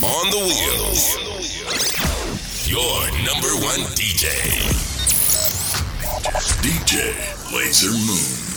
On the wheels. Your number one DJ. DJ Lasermoon.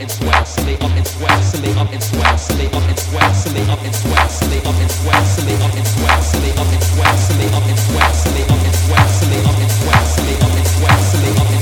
and swell, silly up and swell, silly up and swell, silly up and swell, silly up and swell, silly up and swell, silly up and swell, silly up and swell, silly up and swell, silly up and swell, silly up and swell, silly up and swell, silly up and swell, silly up and